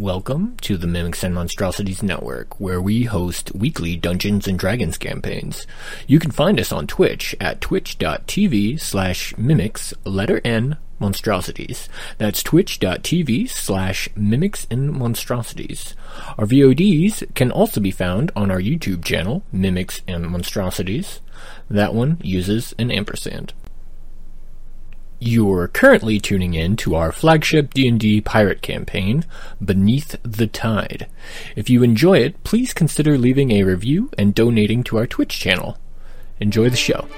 Welcome to the Mimics and Monstrosities Network, where we host weekly Dungeons and Dragons campaigns. You can find us on Twitch at twitch.tv slash mimics, letter N, monstrosities. That's twitch.tv slash mimics and monstrosities. Our VODs can also be found on our YouTube channel, Mimics and Monstrosities. That one uses an ampersand. You're currently tuning in to our flagship D&D pirate campaign, Beneath the Tide. If you enjoy it, please consider leaving a review and donating to our Twitch channel. Enjoy the show.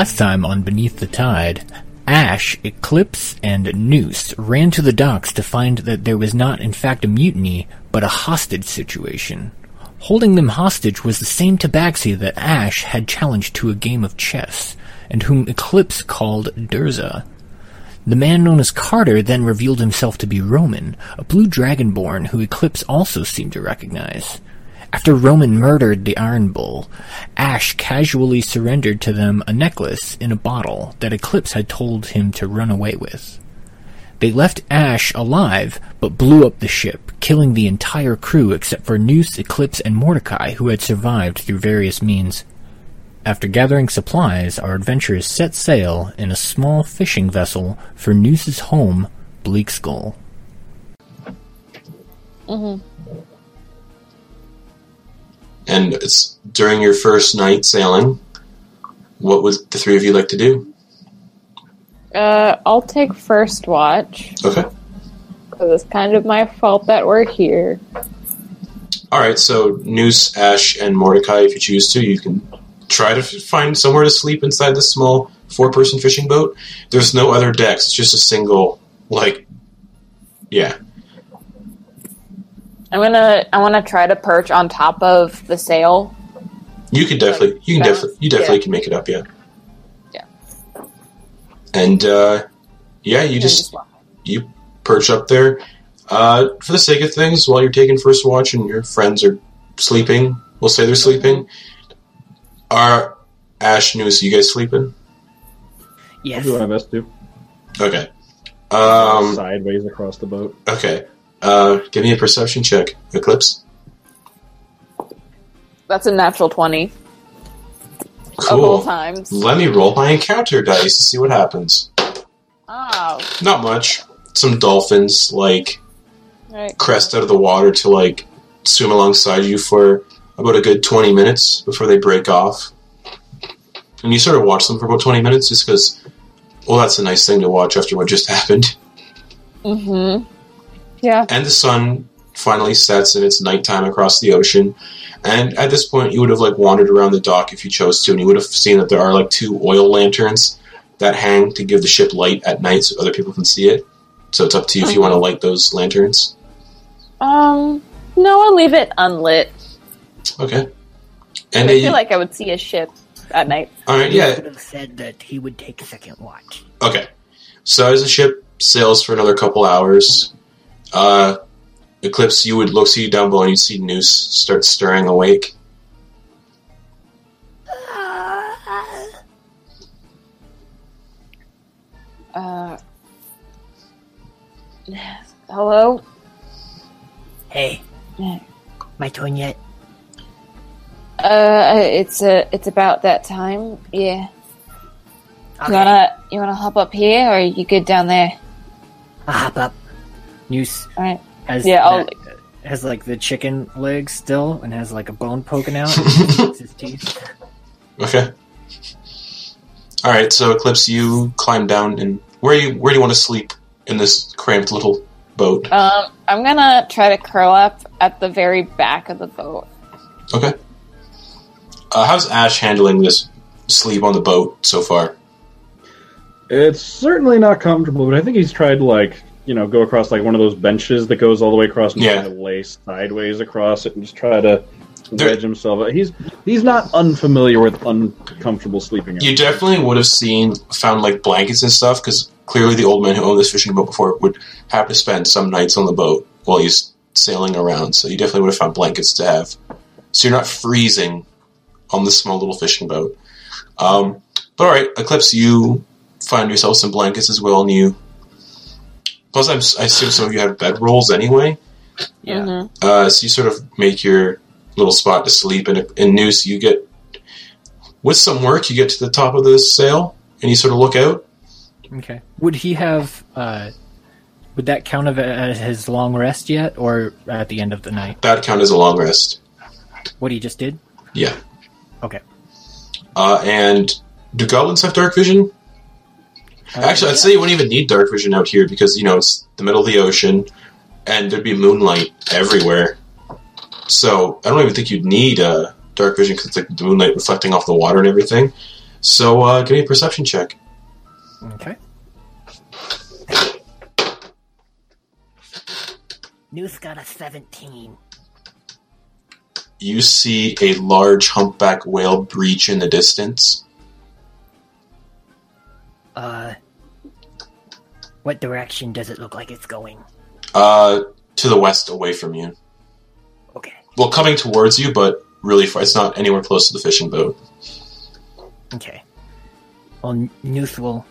Last time on Beneath the Tide, Ash, Eclipse, and Noose ran to the docks to find that there was not in fact a mutiny, but a hostage situation. Holding them hostage was the same tabaxi that Ash had challenged to a game of chess, and whom Eclipse called Durza. The man known as Carter then revealed himself to be Roman, a blue dragonborn who Eclipse also seemed to recognize. After Roman murdered the Iron Bull, Ash casually surrendered to them a necklace in a bottle that Eclipse had told him to run away with. They left Ash alive, but blew up the ship, killing the entire crew except for Noose, Eclipse, and Mordecai, who had survived through various means. After gathering supplies, our adventurers set sail in a small fishing vessel for Noose's home, Bleak Skull. Mm-hmm. And it's during your first night sailing. What would the three of you like to do? Uh, I'll take first watch Okay. because it's kind of my fault that we're here. All right. So Noose, Ash, and Mordecai, if you choose to, you can try to find somewhere to sleep inside this small four-person fishing boat. There's no other decks. It's just a single, like, yeah. I'm gonna I want to try to perch on top of the sail. You can definitely, you can definitely, you definitely Yeah. can make it up. Yeah. Yeah. And uh, yeah, you and just walk. you perch up there. Uh, for the sake of things, while you're taking first watch and your friends are sleeping, we'll say they're sleeping. Are Ash, Noose, you guys sleeping? I'll do my best to. Okay. Um, Sideways across the boat. okay. Uh, give me a perception check, Eclipse. That's a natural twenty of all Cool. times. Let me roll my encounter dice to see what happens. Oh, Not much. Some dolphins like right. crest out of the water to like swim alongside you for about a good 20 minutes before they break off. And you sort of watch them for about 20 minutes just because, well, that's a nice thing to watch after what just happened. Mm-hmm. Yeah. And the sun finally sets and it's nighttime across the ocean. And at this point, you would have like wandered around the dock if you chose to, and you would have seen that there are like two oil lanterns that hang to give the ship light at night so other people can see it. So it's up to you if you want to light those lanterns. Um. No, I'll leave it unlit. Okay. And I feel like I would see a ship at night. all right, He yeah, have said that he would take a second watch. Okay. So as the ship sails for another couple hours, uh, Eclipse, you would look see you down below and you see Noose start stirring awake. Uh. Hello. Hey, my turn yet? Uh, it's uh, it's about that time. Yeah. You wanna you wanna hop up here, or are you good down there? I'll hop up. Noose All right. has Yeah, I'll- that- has like the chicken leg still and has like a bone poking out. His teeth. Okay. All right. So Eclipse, you climb down and where you where do you want to sleep in this cramped little boat? Um, I'm gonna try to curl up at the very back of the boat. Okay. Uh, how's Ash handling this sleep on the boat so far? It's certainly not comfortable, but I think he's tried to like you know go across like one of those benches that goes all the way across and Yeah. try to lay sideways across it and just try to There- wedge himself. He's he's not unfamiliar with uncomfortable sleeping. You definitely would have seen found like blankets and stuff because clearly the old man who owned this fishing boat before would have to spend some nights on the boat. while he's sailing around. So you definitely would have found blankets to have. So you're not freezing on this small little fishing boat. Um, but all right, Eclipse, you find yourself some blankets as well, and you. Plus, I'm, I assume some of you have bed rolls anyway. Yeah. Mhm. Uh, so you sort of make your little spot to sleep, and in Noose, you get with some work, you get to the top of the sail, and you sort of look out. Okay. Would he have? Uh, would that count of as his long rest yet, or at the end of the night? That count as a long rest. What he just did? Yeah. Okay. Uh, and do goblins have dark vision? Actually, I'd say you wouldn't even need dark vision out here because you know it's the middle of the ocean, and there'd be moonlight everywhere. So I don't even think you'd need uh, dark vision because it's like the moonlight reflecting off the water and everything. So uh, give me a perception check. Okay. Noose got a 17. You see a large humpback whale breach in the distance. Uh, what direction does it look like it's going? Uh, to the west, away from you. Okay. Well, coming towards you, but really far. It's not anywhere close to the fishing boat. Okay. Well, N- Noose will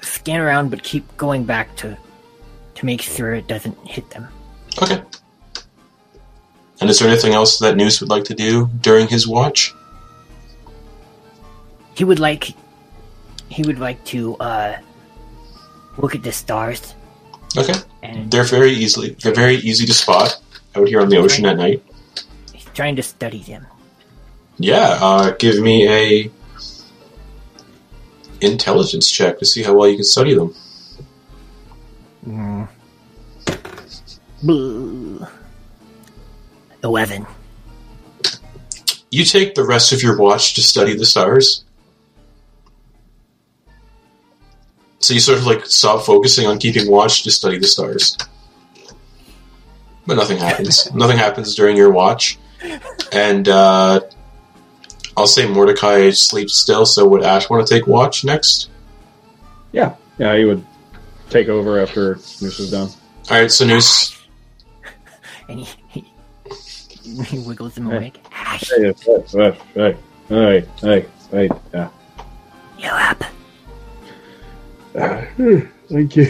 scan around, but keep going back to to make sure it doesn't hit them. Okay. And is there anything else that Noose would like to do during his watch? He would like he would like to uh look at the stars Okay. and They're very easily they're very easy to spot out here on the ocean at night. he's trying to study them. Yeah, uh, give me a intelligence check to see how well you can study them. Mm, Boo. Eleven. You take the rest of your watch to study the stars. So you sort of like stop focusing on keeping watch to study the stars. But nothing happens. nothing happens during your watch. And uh, I'll say Mordecai sleeps still, so would Ash want to take watch next? Yeah, yeah, he would take over after Noose is done. Alright, so Noose, And he he, he wiggles him awake. Ash, Hey, hey, hey, hey, hey, hey, yeah. you up? Thank you.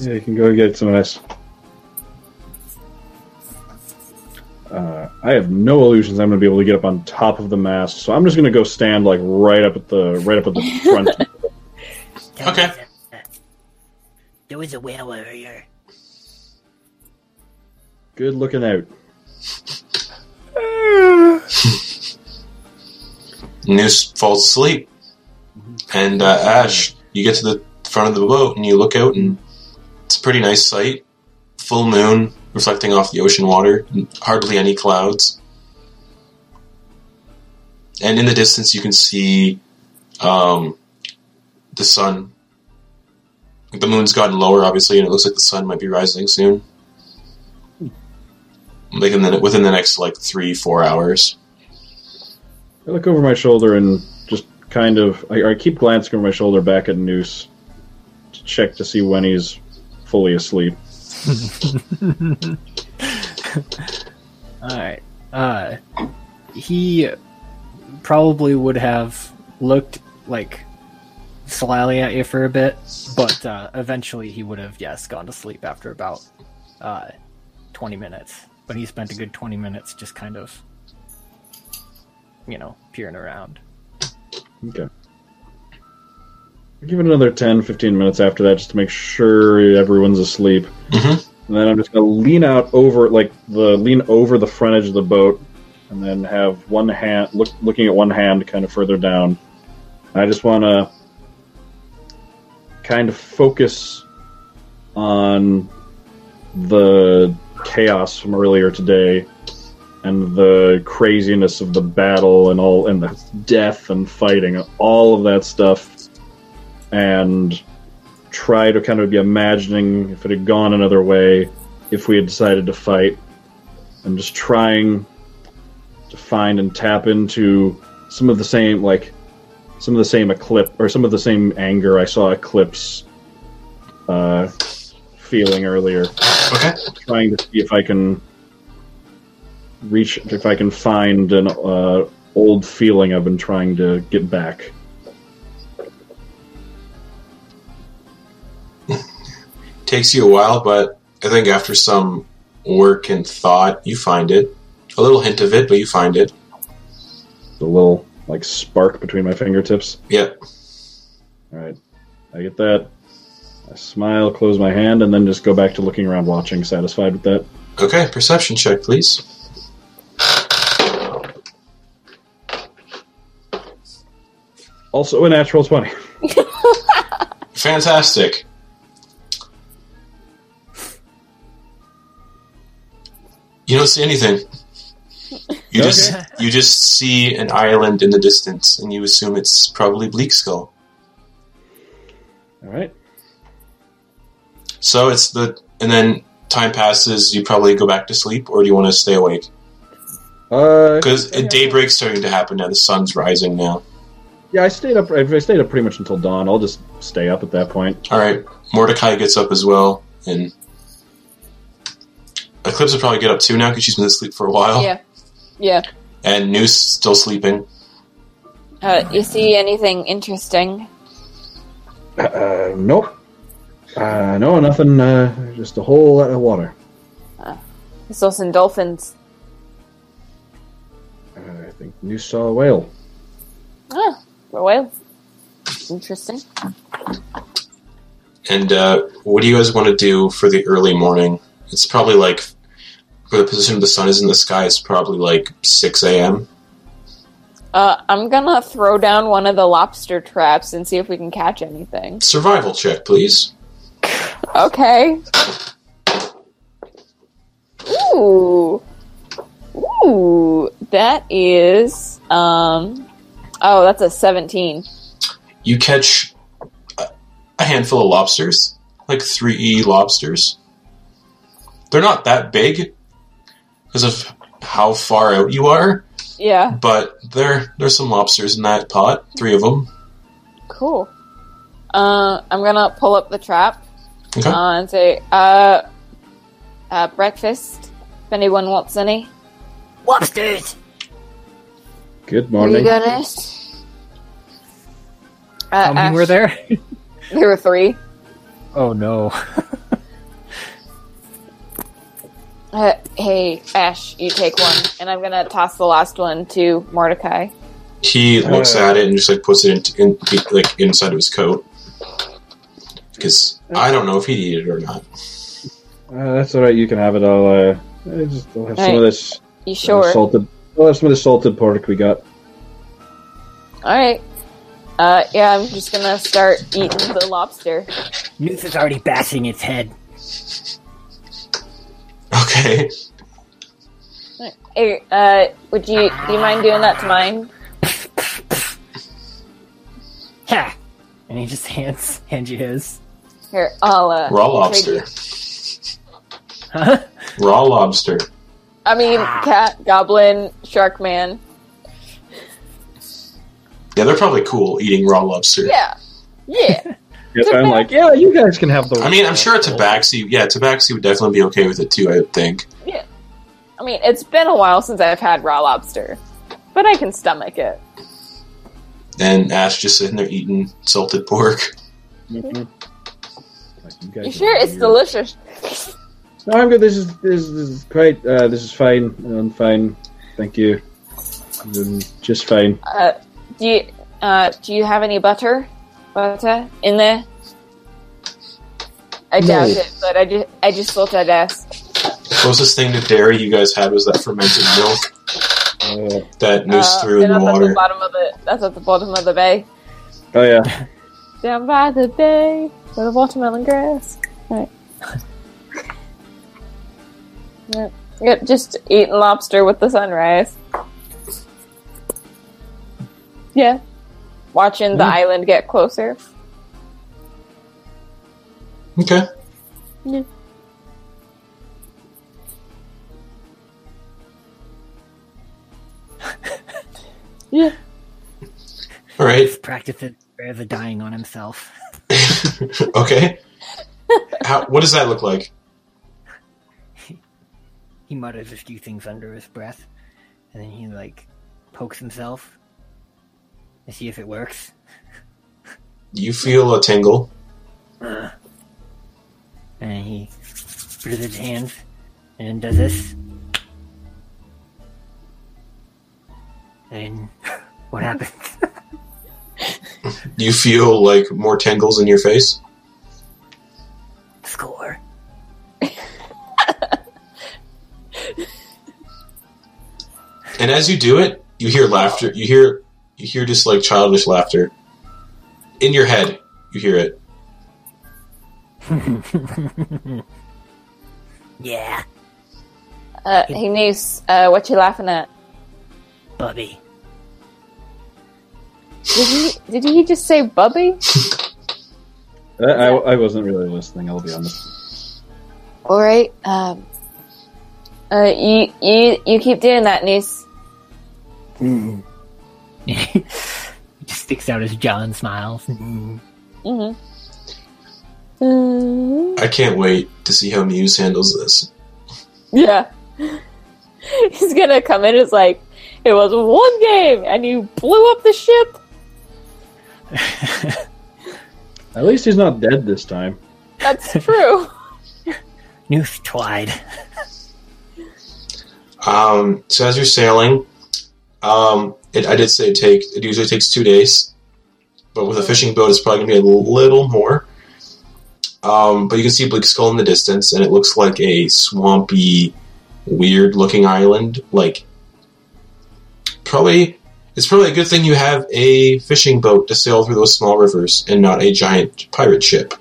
Yeah, you can go and get some rest. Uh, I have no illusions I'm going to be able to get up on top of the mast, so I'm just going to go stand like right up at the right up at the front. Okay. There was a- There was a whale earlier. Good looking out. Noose falls asleep. And uh, Ash, you get to the front of the boat and you look out, and it's a pretty nice sight. Full moon reflecting off the ocean water, hardly any clouds. And in the distance, you can see um, the sun. The moon's gotten lower, obviously, and it looks like the sun might be rising soon. Like in the, within the next like three, four hours. I look over my shoulder and just kind of I, I keep glancing over my shoulder back at Noose to check to see when he's fully asleep. all right. Uh, he probably would have looked like slyly at you for a bit, but uh, eventually he would have yes gone to sleep after about uh, twenty minutes. But he spent a good twenty minutes just kind of, you know, peering around. Okay. Give it another 10, 15 minutes after that just to make sure everyone's asleep. Mhm. And then I'm just going to lean out over, like, the lean over the front edge of the boat and then have one hand, look, looking at one hand kind of further down. I just want to kind of focus on the chaos from earlier today and the craziness of the battle and all and the death and fighting all of that stuff and try to kind of be imagining if it had gone another way if we had decided to fight and just trying to find and tap into some of the same like some of the same eclipse or some of the same anger I saw eclipse uh, feeling earlier, Okay. trying to see if I can reach, if I can find an uh, old feeling I've been trying to get back. Takes you a while, but I think after some work and thought, you find it. A little hint of it, but you find it. The little like spark between my fingertips. Yep. All right, I get that. I smile, close my hand, and then just go back to looking around, watching, satisfied with that. Okay, perception check, please. Also, a natural twenty. Fantastic. You don't see anything. You just you just see an island in the distance, and you assume it's probably Bleak Skull. All right. So it's the and then time passes. You probably go back to sleep, or do you want to stay awake? Uh, Because daybreak's starting to happen now. The sun's rising now. yeah, I stayed up. I stayed up pretty much until dawn. I'll just stay up at that point. All right, Mordecai gets up as well, and Eclipse will probably get up too now because she's been asleep for a while. Yeah. Yeah. And Noose still sleeping. Uh, you see anything interesting? Uh, nope. Uh, no, nothing. Uh, just a whole lot of water. I saw some dolphins. Uh, I think you saw a whale. Ah, a whale. Interesting. And uh, what do you guys want to do for the early morning? It's probably like, for the position of the sun is in the sky, is probably like 6 a.m. Uh, I'm gonna throw down one of the lobster traps and see if we can catch anything. Survival check, please. Okay. Ooh. Ooh. That is um oh, that's a 17. You catch a, a handful of lobsters, like 3E lobsters. They're not that big because of how far out you are, Yeah, but there there's some lobsters in that pot, three of them. cool. Uh I'm gonna pull up the trap Okay. uh, and say, uh uh breakfast if anyone wants any. Lobsters! Good Are morning. you goodness? Uh, How many Ash, were there? There were three. oh no. Uh, hey, Ash, you take one, and I'm gonna toss the last one to Mordecai. He looks Uh. at it and just like puts it in, in like inside of his coat because I don't know if he'd eat it or not. Uh, that's all right. You can have it. I'll, uh, I just, I'll have some Right. of this You uh, sure? salted. I'll have some of this salted pork we got. All right. Uh, yeah, I'm just gonna start eating the lobster. Noose is already bashing its head. Okay. Hey, uh, would you do you mind doing that to mine? Ha! And he just hands hands you his. Here, I'll uh, Raw lobster. Huh? Raw lobster. I mean, cat, goblin, shark man. Yeah, they're probably cool eating raw lobster. Yeah, yeah. Yes, I'm like, yeah, you guys can have the. I mean, I'm sure Tabaxi, yeah, Tabaxi would definitely be okay with it too, I would think. I mean, it's been a while since I've had raw lobster, but I can stomach it. And Ash just sitting there eating salted pork. Mhm. Like, you You sure it's weird. delicious? No, I'm good. This is this, is- this is great. Uh, this is fine. I'm fine. Thank you. I'm just fine. Uh, do you uh, do you have any butter, butter in there? I No. doubt it, but I just I just thought I'd ask. Closest thing to dairy you guys had was that fermented milk Uh, that Noose Uh, threw in the water. the bottom of the that's at the bottom of the bay. oh yeah. Down by the bay, where the watermelon grass. Right. Yep. Yep, just eating lobster with the sunrise. Yeah. Watching the Mm. island get closer. Okay. Yeah. Yeah. All right. He's practicing spare the dying on himself. okay. How? What does that look like? He mutters a few things under his breath, and then he like pokes himself to see if it works. You feel a tingle. Uh. And he puts his hands and does this. And what happens? You feel like more tangles in your face. Score. And as you do it, you hear laughter. You hear you hear just like childish laughter. In your head, you hear it. Yeah, Uh, hey, Noose, uh, what you laughing at? Bubby. Did he? Did he just say Bubby? I, I, I wasn't really listening. I'll be honest. All right. Um. Uh, you you you keep doing that, Noose. he just sticks out his jaw and smiles. Mm-hmm. Mm, I can't wait to see how Muse handles this. yeah. He's gonna come in as like, it was one game, and you blew up the ship. At least he's not dead this time. That's true. Noose twide. Um, so as you're sailing, um, it, I did say it take it usually takes two days, but with a fishing boat, it's probably gonna be a little more. Um, but you can see Bleak Skull in the distance, and it looks like a swampy, weird-looking island. Like, probably it's probably a good thing you have a fishing boat to sail through those small rivers, and not a giant pirate ship.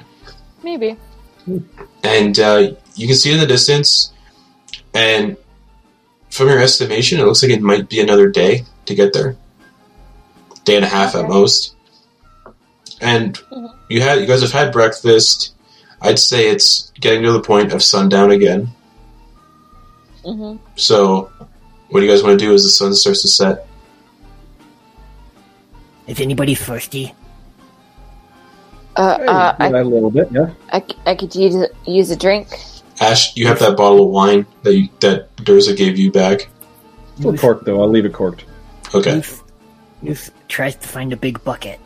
Maybe. and uh, you can see in the distance, and from your estimation, it looks like it might be another day to get there, day and a half at most. And Mhm. you had you guys have had breakfast. I'd say it's getting to the point of sundown again. hmm So, what do you guys want to do as the sun starts to set? Is anybody thirsty? Uh, uh, I, a little bit, yeah. I, I could use use a drink. Ash, you have that bottle of wine that you, that Durza gave you back. Still corked though. I'll leave it corked. Okay, Noose, Noose tries to find a big bucket.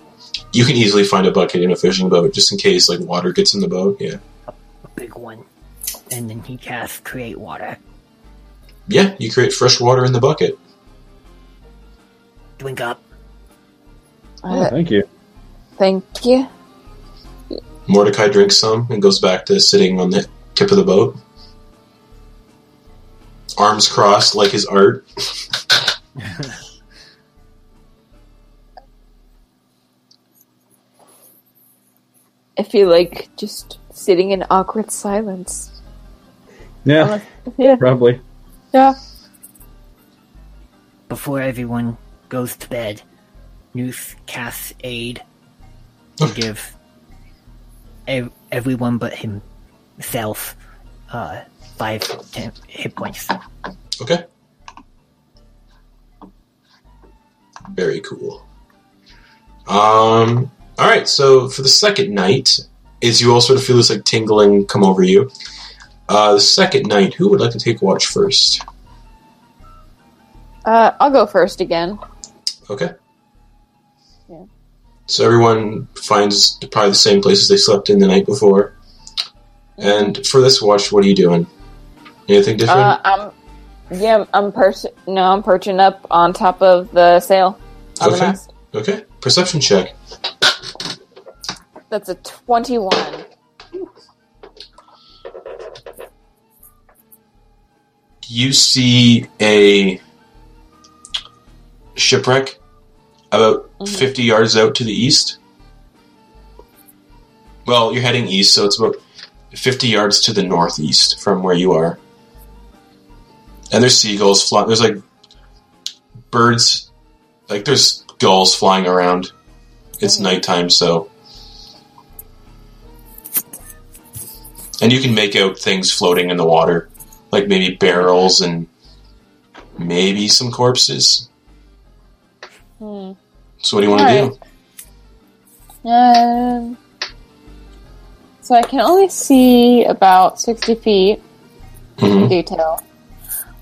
You can easily find a bucket in a fishing boat just in case like water gets in the boat. Yeah, a big one, and then he casts create water. yeah, you create fresh water in the bucket. Drink up. Oh, Uh, thank you. thank you. Mordecai drinks some and goes back to sitting on the tip of the boat. Arms crossed like his art. I feel like just sitting in awkward silence. Yeah, Yeah. probably. Yeah. Before everyone goes to bed, Noose casts aid to give ev- everyone but himself uh, five ten hit points. Okay. Very cool. Um. All right. So for the second night, is you all sort of feel this like tingling come over you. Uh, the second night, who would like to take watch first? Uh, I'll go first again. Okay. Yeah. So everyone finds probably the same places they slept in the night before. And for this watch, what are you doing? Anything different? Uh, I'm yeah, I'm pers- no, I'm perching up on top of the sail on the okay. Perception check. That's a twenty-one. You see a shipwreck about Mhm. 50 yards out to the east. Well, you're heading east, so it's about 50 yards to the northeast from where you are. And there's seagulls flying. There's like birds, like there's gulls flying around. It's Mhm. nighttime, so. And you can make out things floating in the water, like maybe barrels and maybe some corpses. Hmm. So, what do you want to do? Um, So I can only see about 60 feet in Mhm. detail.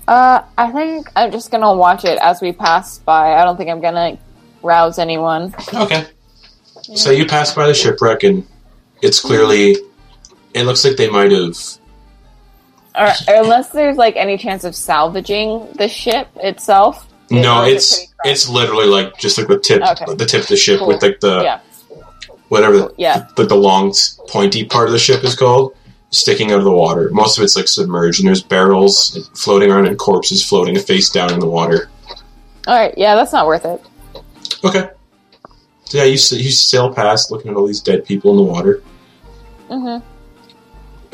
Uh, I think I'm just gonna watch it as we pass by. I don't think I'm gonna rouse anyone. Okay. So you pass by the shipwreck, and it's clearly. It looks like they might have. Or, unless there's like any chance of salvaging the ship itself. No, it it's it's literally like just like the tip, Okay. the tip of the ship Cool. with like the yeah, whatever the, yeah. like the long pointy part of the ship is called, sticking out of the water. Most of it's like submerged, and there's barrels floating around and corpses floating face down in the water. All right, yeah, that's not worth it. Okay. So yeah, you you sail past, looking at all these dead people in the water. hmm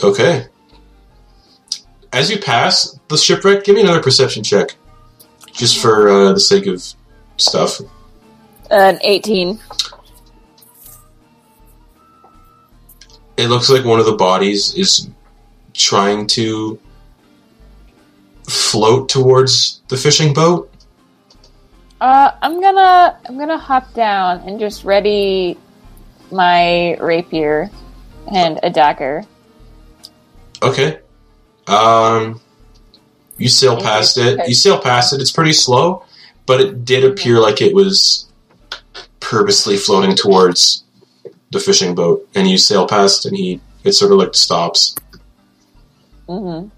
Okay. As you pass the shipwreck, give me another perception check, just for uh, the sake of stuff. An 18. It looks like one of the bodies is trying to float towards the fishing boat. Uh, I'm gonna I'm gonna hop down and just ready my rapier and a dagger. Okay. Um, you sail past it. You sail past it. It's pretty slow, but it did appear like it was purposely floating towards the fishing boat. And you sail past, and he it sort of like stops, hmm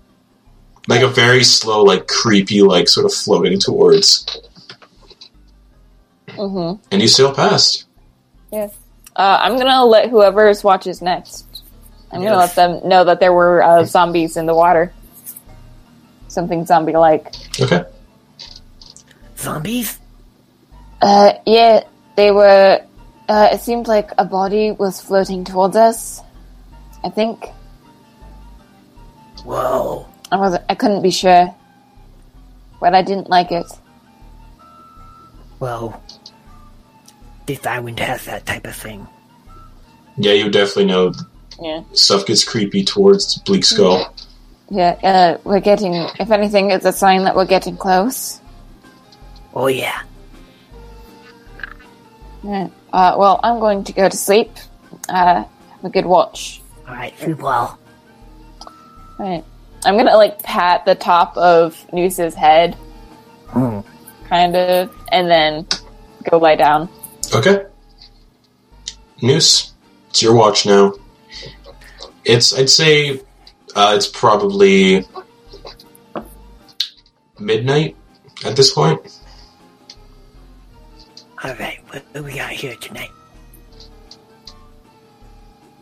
like a very slow, like creepy, like sort of floating towards. hmm And you sail past. Yes. Uh, I'm gonna let whoever's watches next. I'm gonna Yes. let them know that there were uh, zombies in the water. Something zombie-like. Okay. Zombies? Uh, yeah, they were. Uh, it seemed like a body was floating towards us. I think Whoa. I wasn't. I couldn't be sure, but I didn't like it. Well, this island has that type of thing. Yeah, you definitely know Yeah. stuff gets creepy towards Bleak Skull. Yeah. Uh, we're getting. If anything, it's a sign that we're getting close. Oh yeah. Yeah. Uh, well, I'm going to go to sleep. Uh, have a good watch. Alright, sleep well. Right. I'm gonna like pat the top of Noose's head, Hmm. kind of, and then go lie down. Okay. Noose, it's your watch now. It's, I'd say, uh, it's probably midnight at this point. Alright, what do we got here tonight?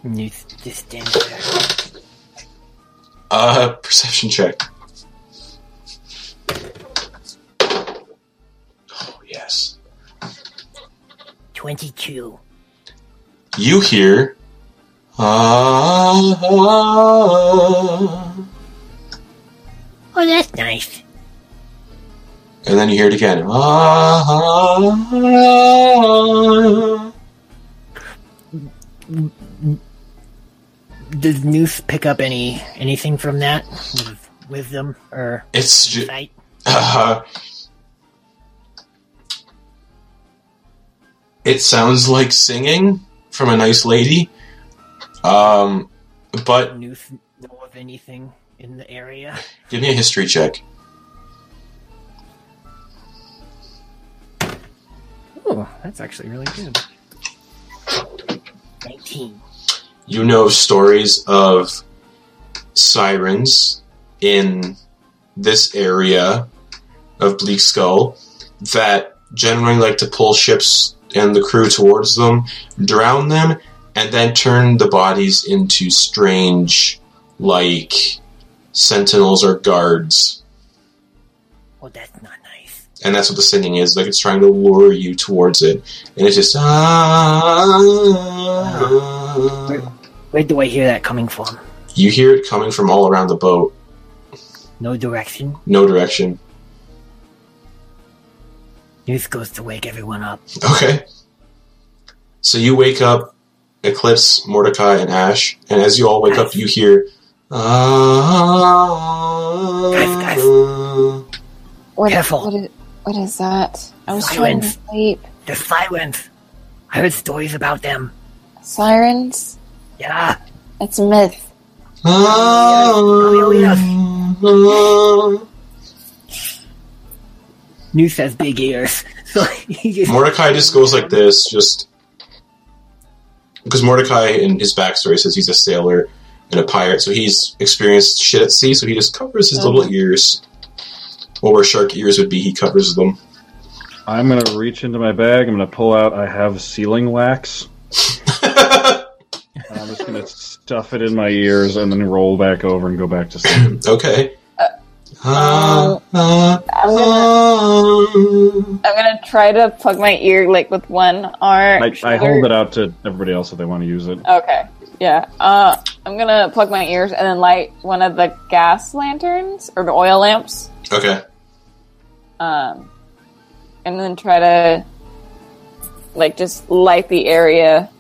New stands. Uh, perception check. Oh, yes. 22. You hear. Ah, Oh, that's nice. and then you hear it again. Ah, Does Noose pick up any anything from that? With wisdom or it's ju- sight? Uh, it sounds like singing from a nice lady. Um, but Noose know of anything in the area? give me a history check. Oh, that's actually really good. 19. You know stories of sirens in this area of Bleak Skull that generally like to pull ships and the crew towards them, drown them, and then turn the bodies into strange, like sentinels or guards. Oh, that's not nice. And that's what the singing is. Like it's trying to lure you towards it. And it's just. Ah, Where do I hear that coming from? you hear it coming from all around the boat. No direction. No direction. Noose goes to wake everyone up. Okay. So you wake up, Eclipse, Mordecai, and Ash, and as you all wake up, you hear. Ah, Guys, What, Careful. What is, what is that? I was trying to sleep. The sirens. I heard stories about them. Sirens? Yeah. It's a myth. Oh, yes. Ah. Noose has big ears, so just Mordecai just goes like this, just because Mordecai in his backstory says he's a sailor and a pirate, so he's experienced shit at sea, so he just covers his little ears. Or where shark ears would be, he covers them. I'm gonna reach into my bag. I'm gonna pull out. I have sealing wax. And I'm just gonna stuff it in my ears and then roll back over and go back to sleep. okay. Um, Ah, ah, I'm gonna ah. I'm gonna try to plug my ear like with one arm. I, I hold it out to everybody else if they want to use it. Okay. Yeah. Uh, I'm gonna plug my ears and then light one of the gas lanterns or the oil lamps. Okay. Um, and then try to like just light the area.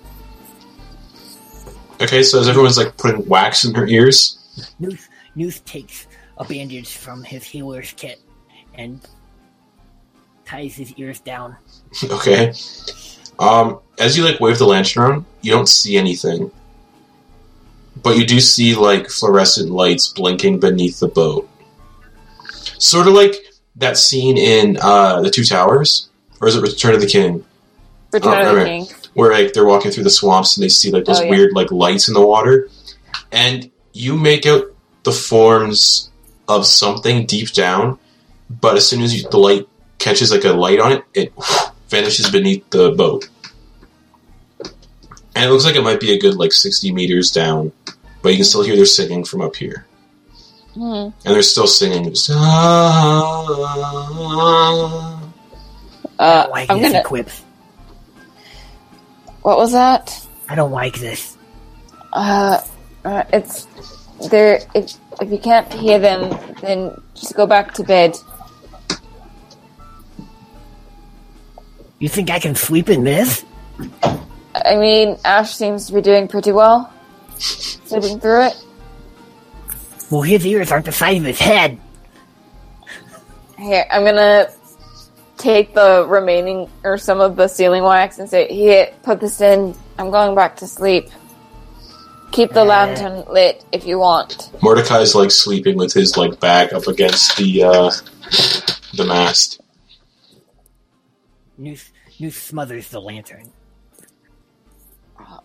Okay, so as everyone's like putting wax in their ears. Noose, Noose takes a bandage from his healer's kit and ties his ears down. Okay. Um, as you like wave the lantern around, you don't see anything. But you do see like fluorescent lights blinking beneath the boat. Sort of like that scene in uh, the Two Towers, or is it Return of the King, Return Oh, of the King. where like they're walking through the swamps and they see like those Oh, yeah. weird like lights in the water, and you make out the forms of something deep down, but as soon as you, the light catches like a light on it, it vanishes beneath the boat. And it looks like it might be a good like 60 meters down, but you can still hear their singing from up here. Hmm. And they're still singing. Just, "Ah." Uh, like I'm gonna. equips. What was that? I don't like this. Uh, uh, it's there. If if you can't hear them, then just go back to bed. You think I can sleep in this? I mean, Ash seems to be doing pretty well, sleeping through it. Well, his ears aren't the size of his head. Here, I'm gonna take the remaining or some of the sealing wax and say, "Here, put this in. I'm going back to sleep. Keep the Uh. lantern lit if you want." Mordecai's like sleeping with his like back up against the uh, the mast. Noose, Noose smothers the lantern.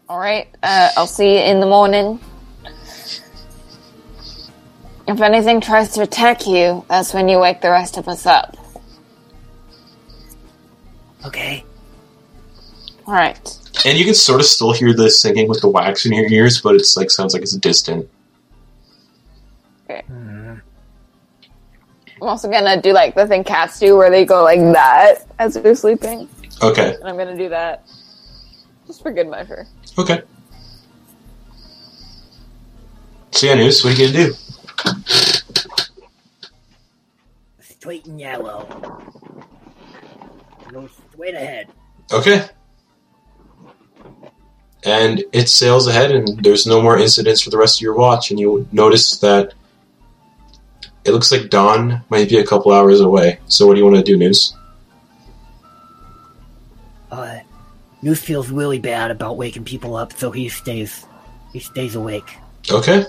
All right. Uh, I'll see you in the morning. If anything tries to attack you, that's when you wake the rest of us up. Okay. All right. And you can sort of still hear the singing with the wax in your ears, but it's like sounds like it's distant. Hmm. I'm also gonna do like the thing cats do, where they go like that as they're sleeping, Okay. and I'm gonna do that just for good measure. Okay. So yeah, Noose, what are you gonna do? Straight and yellow. Go straight ahead. Okay. And it sails ahead, and there's no more incidents for the rest of your watch. And you notice that it looks like dawn might be a couple hours away. So what do you want to do, Noose? Uh, Noose feels really bad about waking people up, so he stays, he stays awake. Okay.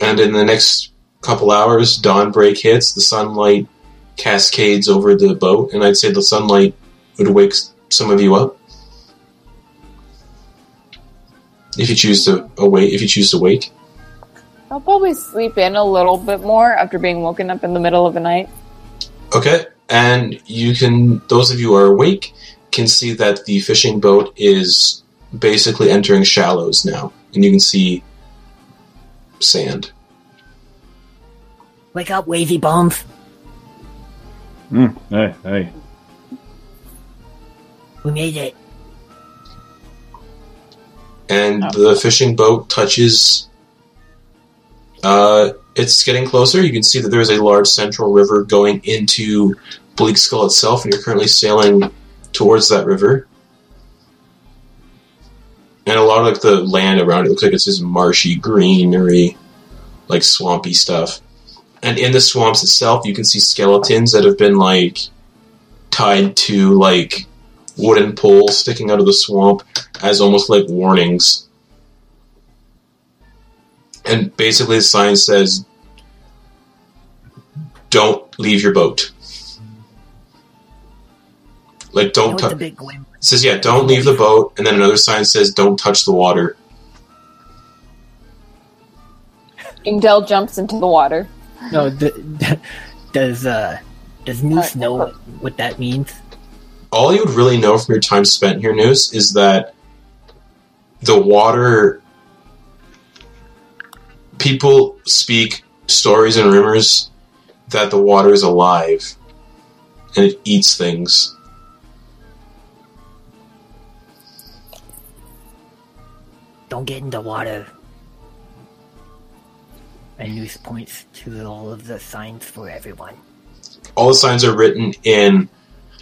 And in the next couple hours, dawn break hits. The sunlight cascades over the boat, and I'd say the sunlight would wake some of you up. If you choose to awake, if you choose to wake. I'll probably sleep in a little bit more after being woken up in the middle of the night. Okay, and you can, those of you who are awake, can see that the fishing boat is basically entering shallows now, and you can see sand. Wake up, wavy bombs. Mm, hey, hey. We made it. And the fishing boat touches. Uh, it's getting closer. You can see that there's a large central river going into Bleak Skull itself, and you're currently sailing towards that river. And a lot of like, the land around it looks like it's this marshy, greenery, like swampy stuff. And in the swamps itself, you can see skeletons that have been like tied to like wooden poles sticking out of the swamp as almost like warnings. And basically the sign says, "Don't leave your boat." Like don't touch. the big win- It says, "Yeah, don't leave the boat," and then another sign says, "Don't touch the water." Ingdell jumps into the water. No, the, does uh does Noose know what, what that means? all you would really know from your time spent here, Noose, is that the water. People speak stories and rumors that the water is alive and it eats things. Don't get in the water. And Noose points to all of the signs for everyone. All the signs are written in.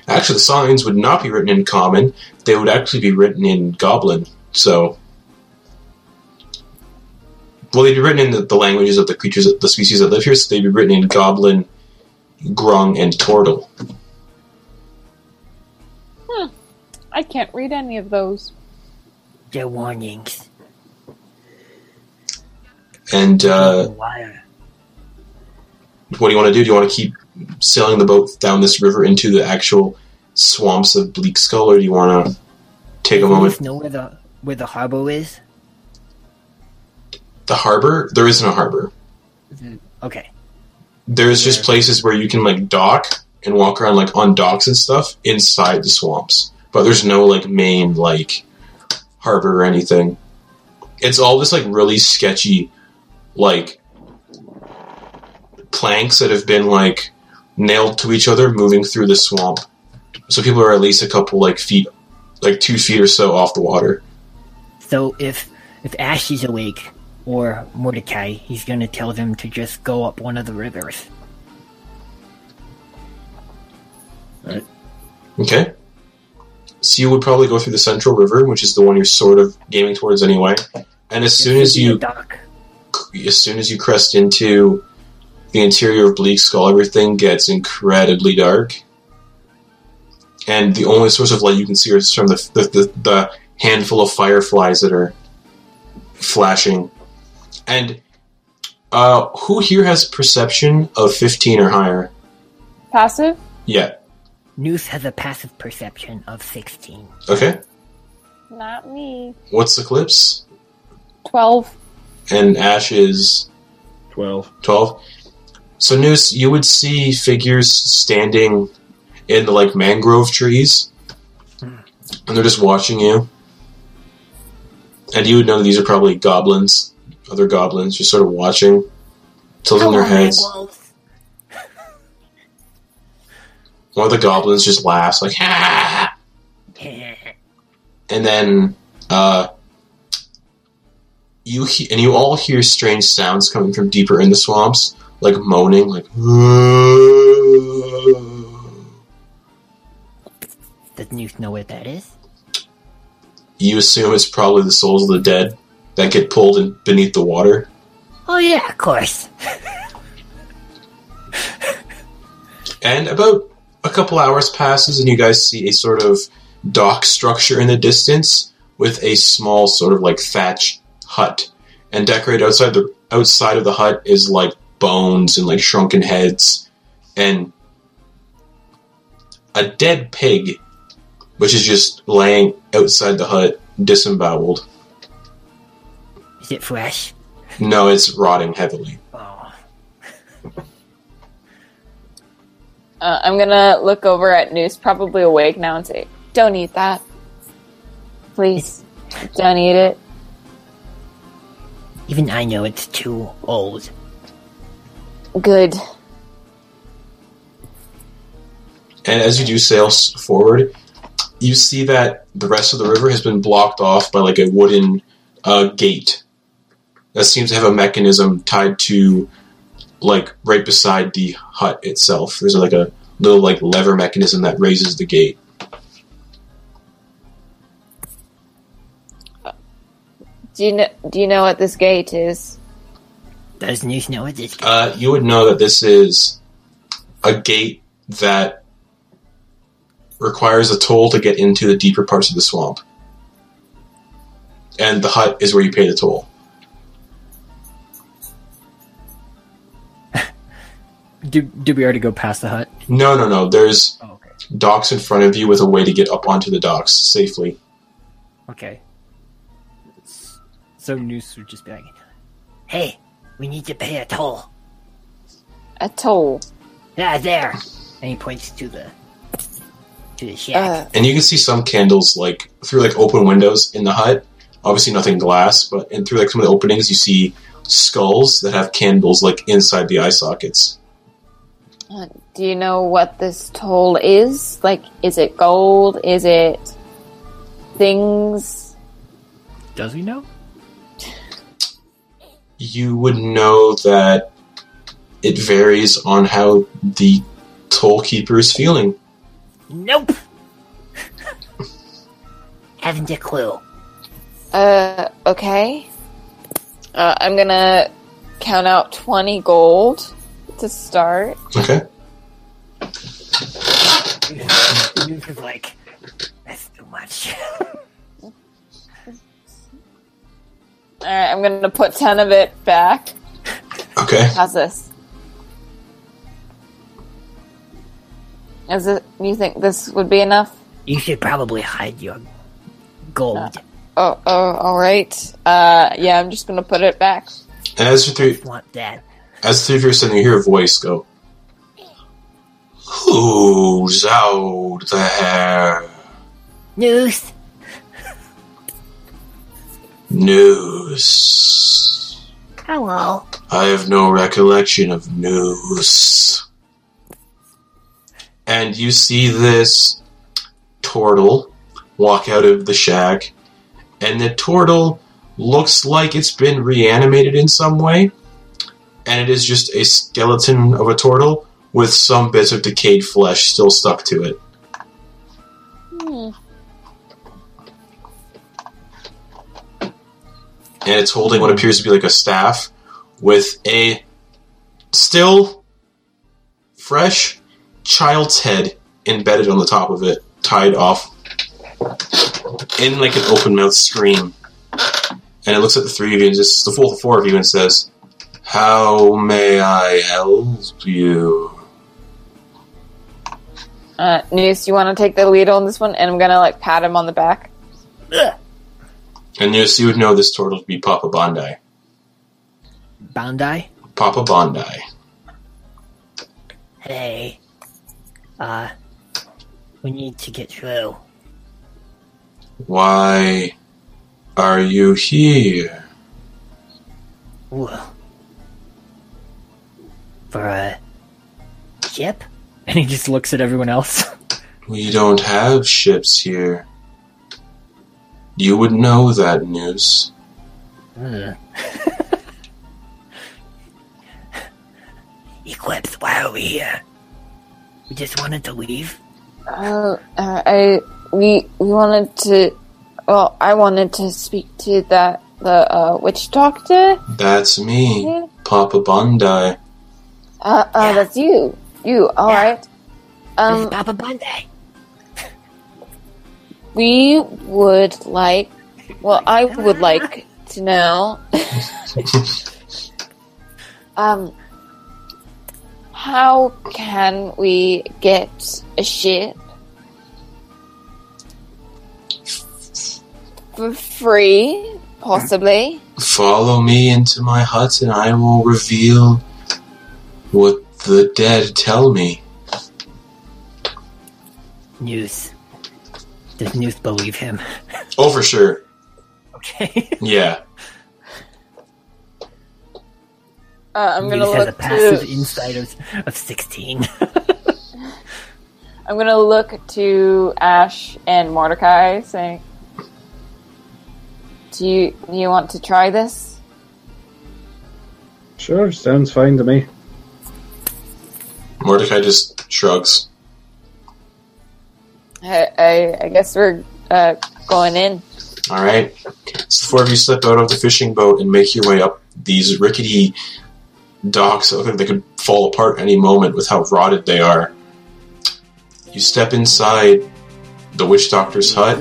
Actually, the signs would not be written in common, they would actually be written in goblin. So. Well, they'd be written in the, the languages of the creatures, the species that live here, so they'd be written in goblin, grung, and tortle. I can't read any of those. They're warnings. And uh, Water. what do you want to do? Do you want to keep sailing the boat down this river into the actual swamps of Bleak Skull, or do you want to take a Does moment? Noose know where the where the harbor is? The harbor? There isn't a harbor. Okay. There's just places where you can like dock and walk around like on docks and stuff inside the swamps, but there's no like main like harbor or anything. It's all just like really sketchy, like planks that have been like nailed to each other moving through the swamp. So people are at least a couple like feet, like two feet or so off the water. So if if Ash is awake or Mordecai, he's gonna tell them to just go up one of the rivers. Okay. So you would probably go through the Central River, which is the one you're sort of gaming towards anyway. And as soon as you as soon as you crest into the interior of Bleak Skull, everything gets incredibly dark. And the only source of light you can see is from the, the, the, the handful of fireflies that are flashing. And uh, who here has perception of 15 or higher? Passive? Yeah. Noose has a passive perception of sixteen. Okay. Not me. What's Eclipse? 12. And Ash is 12. 12. So, Noose, you would see figures standing in the like mangrove trees, and they're just watching you. And you would know these are probably goblins, other goblins, just sort of watching, tilting their heads. One of the goblins just laughs, like, ha! And then, uh, you he- and you all hear strange sounds coming from deeper in the swamps, like moaning, like. Does Noose know what that is? You assume it's probably the souls of the dead that get pulled in beneath the water. Oh yeah, of course. And about a couple hours passes, and you guys see a sort of dock structure in the distance with a small sort of like thatch hut. And decorated outside the outside of the hut is like bones and like shrunken heads and a dead pig, which is just laying outside the hut, disemboweled. Is it fresh? No, it's rotting heavily. Oh, Uh, I'm gonna look over at Noose, probably awake now, and say, Don't eat that. Please. Don't eat it. even I know it's too old. Good. And as you do sail s- forward, you see that the rest of the river has been blocked off by like a wooden uh, gate that seems to have a mechanism tied to like right beside the hut itself. There's like a little like lever mechanism that raises the gate. Do you know, do you know what this gate is? Does Noose know what this? Uh, you would know that this is a gate that requires a toll to get into the deeper parts of the swamp. And the hut is where you pay the toll. Did, did we already go past the hut? No, no, no. There's Oh, okay. docks in front of you with a way to get up onto the docks safely. Okay. So Noose would just be like, Hey, we need to pay a toll. A toll. Ah, there. And he points to the to the shack. Uh, And you can see some candles like through like open windows in the hut. Obviously nothing glass, but and through like some of the openings you see skulls that have candles like inside the eye sockets. Uh, do you know what this toll is? Like, is it gold? Is it things? does he know? You would know that it varies on how the toll keeper is feeling. nope. Haven't a clue. Uh, okay. Uh, I'm gonna count out 20 gold to start. Okay. Noose is like, that's too much. Alright, I'm gonna put 10 of it back. Okay. How's this? Is it, you think this would be enough? you should probably hide your gold. Oh, oh, alright. Uh, yeah, I'm just gonna put it back. As the three Want that? As the three of you are sitting, you hear a voice go, Who's out there? Noose. News. Hello. I have no recollection of news. And you see this turtle walk out of the shack, and the turtle looks like it's been reanimated in some way, and it is just a skeleton of a turtle with some bits of decayed flesh still stuck to it. And it's holding what appears to be like a staff with a still fresh child's head embedded on the top of it, tied off in like an open mouth scream. And it looks at the three of you and just the full four of you and says, How may I help you? Uh, Noose, you wanna take the lead on this one? And I'm gonna, like, pat him on the back. And yes, you would know this turtle to be Papa Bondi. Bandai? Papa Bondi. Hey. Uh, we need to get through. Why are you here? Ooh. For a ship? And he just looks at everyone else. We don't have ships here. You would know that Noose. Ugh. Eclipse, why are we here? We just wanted to leave. Uh, uh, I we we wanted to. Well, I wanted to speak to that the uh, witch doctor. That's me, Yeah. Papa Bondi. Uh, uh, Yeah. that's you. You. All Yeah. right. This is Um, Papa Bunday. we would like. Well, I would like to know. um, how can we get a ship for free? Possibly. Follow me into my hut and I will reveal what the dead tell me. Noose. Does Noose believe him? Oh, for sure. Okay. Yeah. Uh, I'm gonna Noose has a look passive to. insight of, of 16. I'm gonna look to Ash and Mordecai, saying, "Do you do you want to try this?" Sure, sounds fine to me. Mordecai just shrugs. I I, I guess we're uh, going in. All right. So the four of you step out of the fishing boat and make your way up these rickety docks that look like they could fall apart any moment with how rotted they are. You step inside the witch doctor's hut,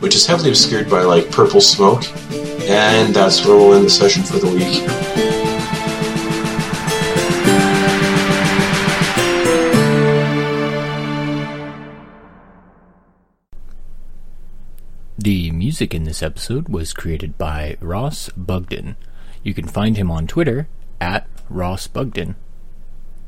which is heavily obscured by like purple smoke, and that's where we'll end the session for the week. The music in this episode was created by Ross Bugden. You can find him on Twitter at Ross Bugden.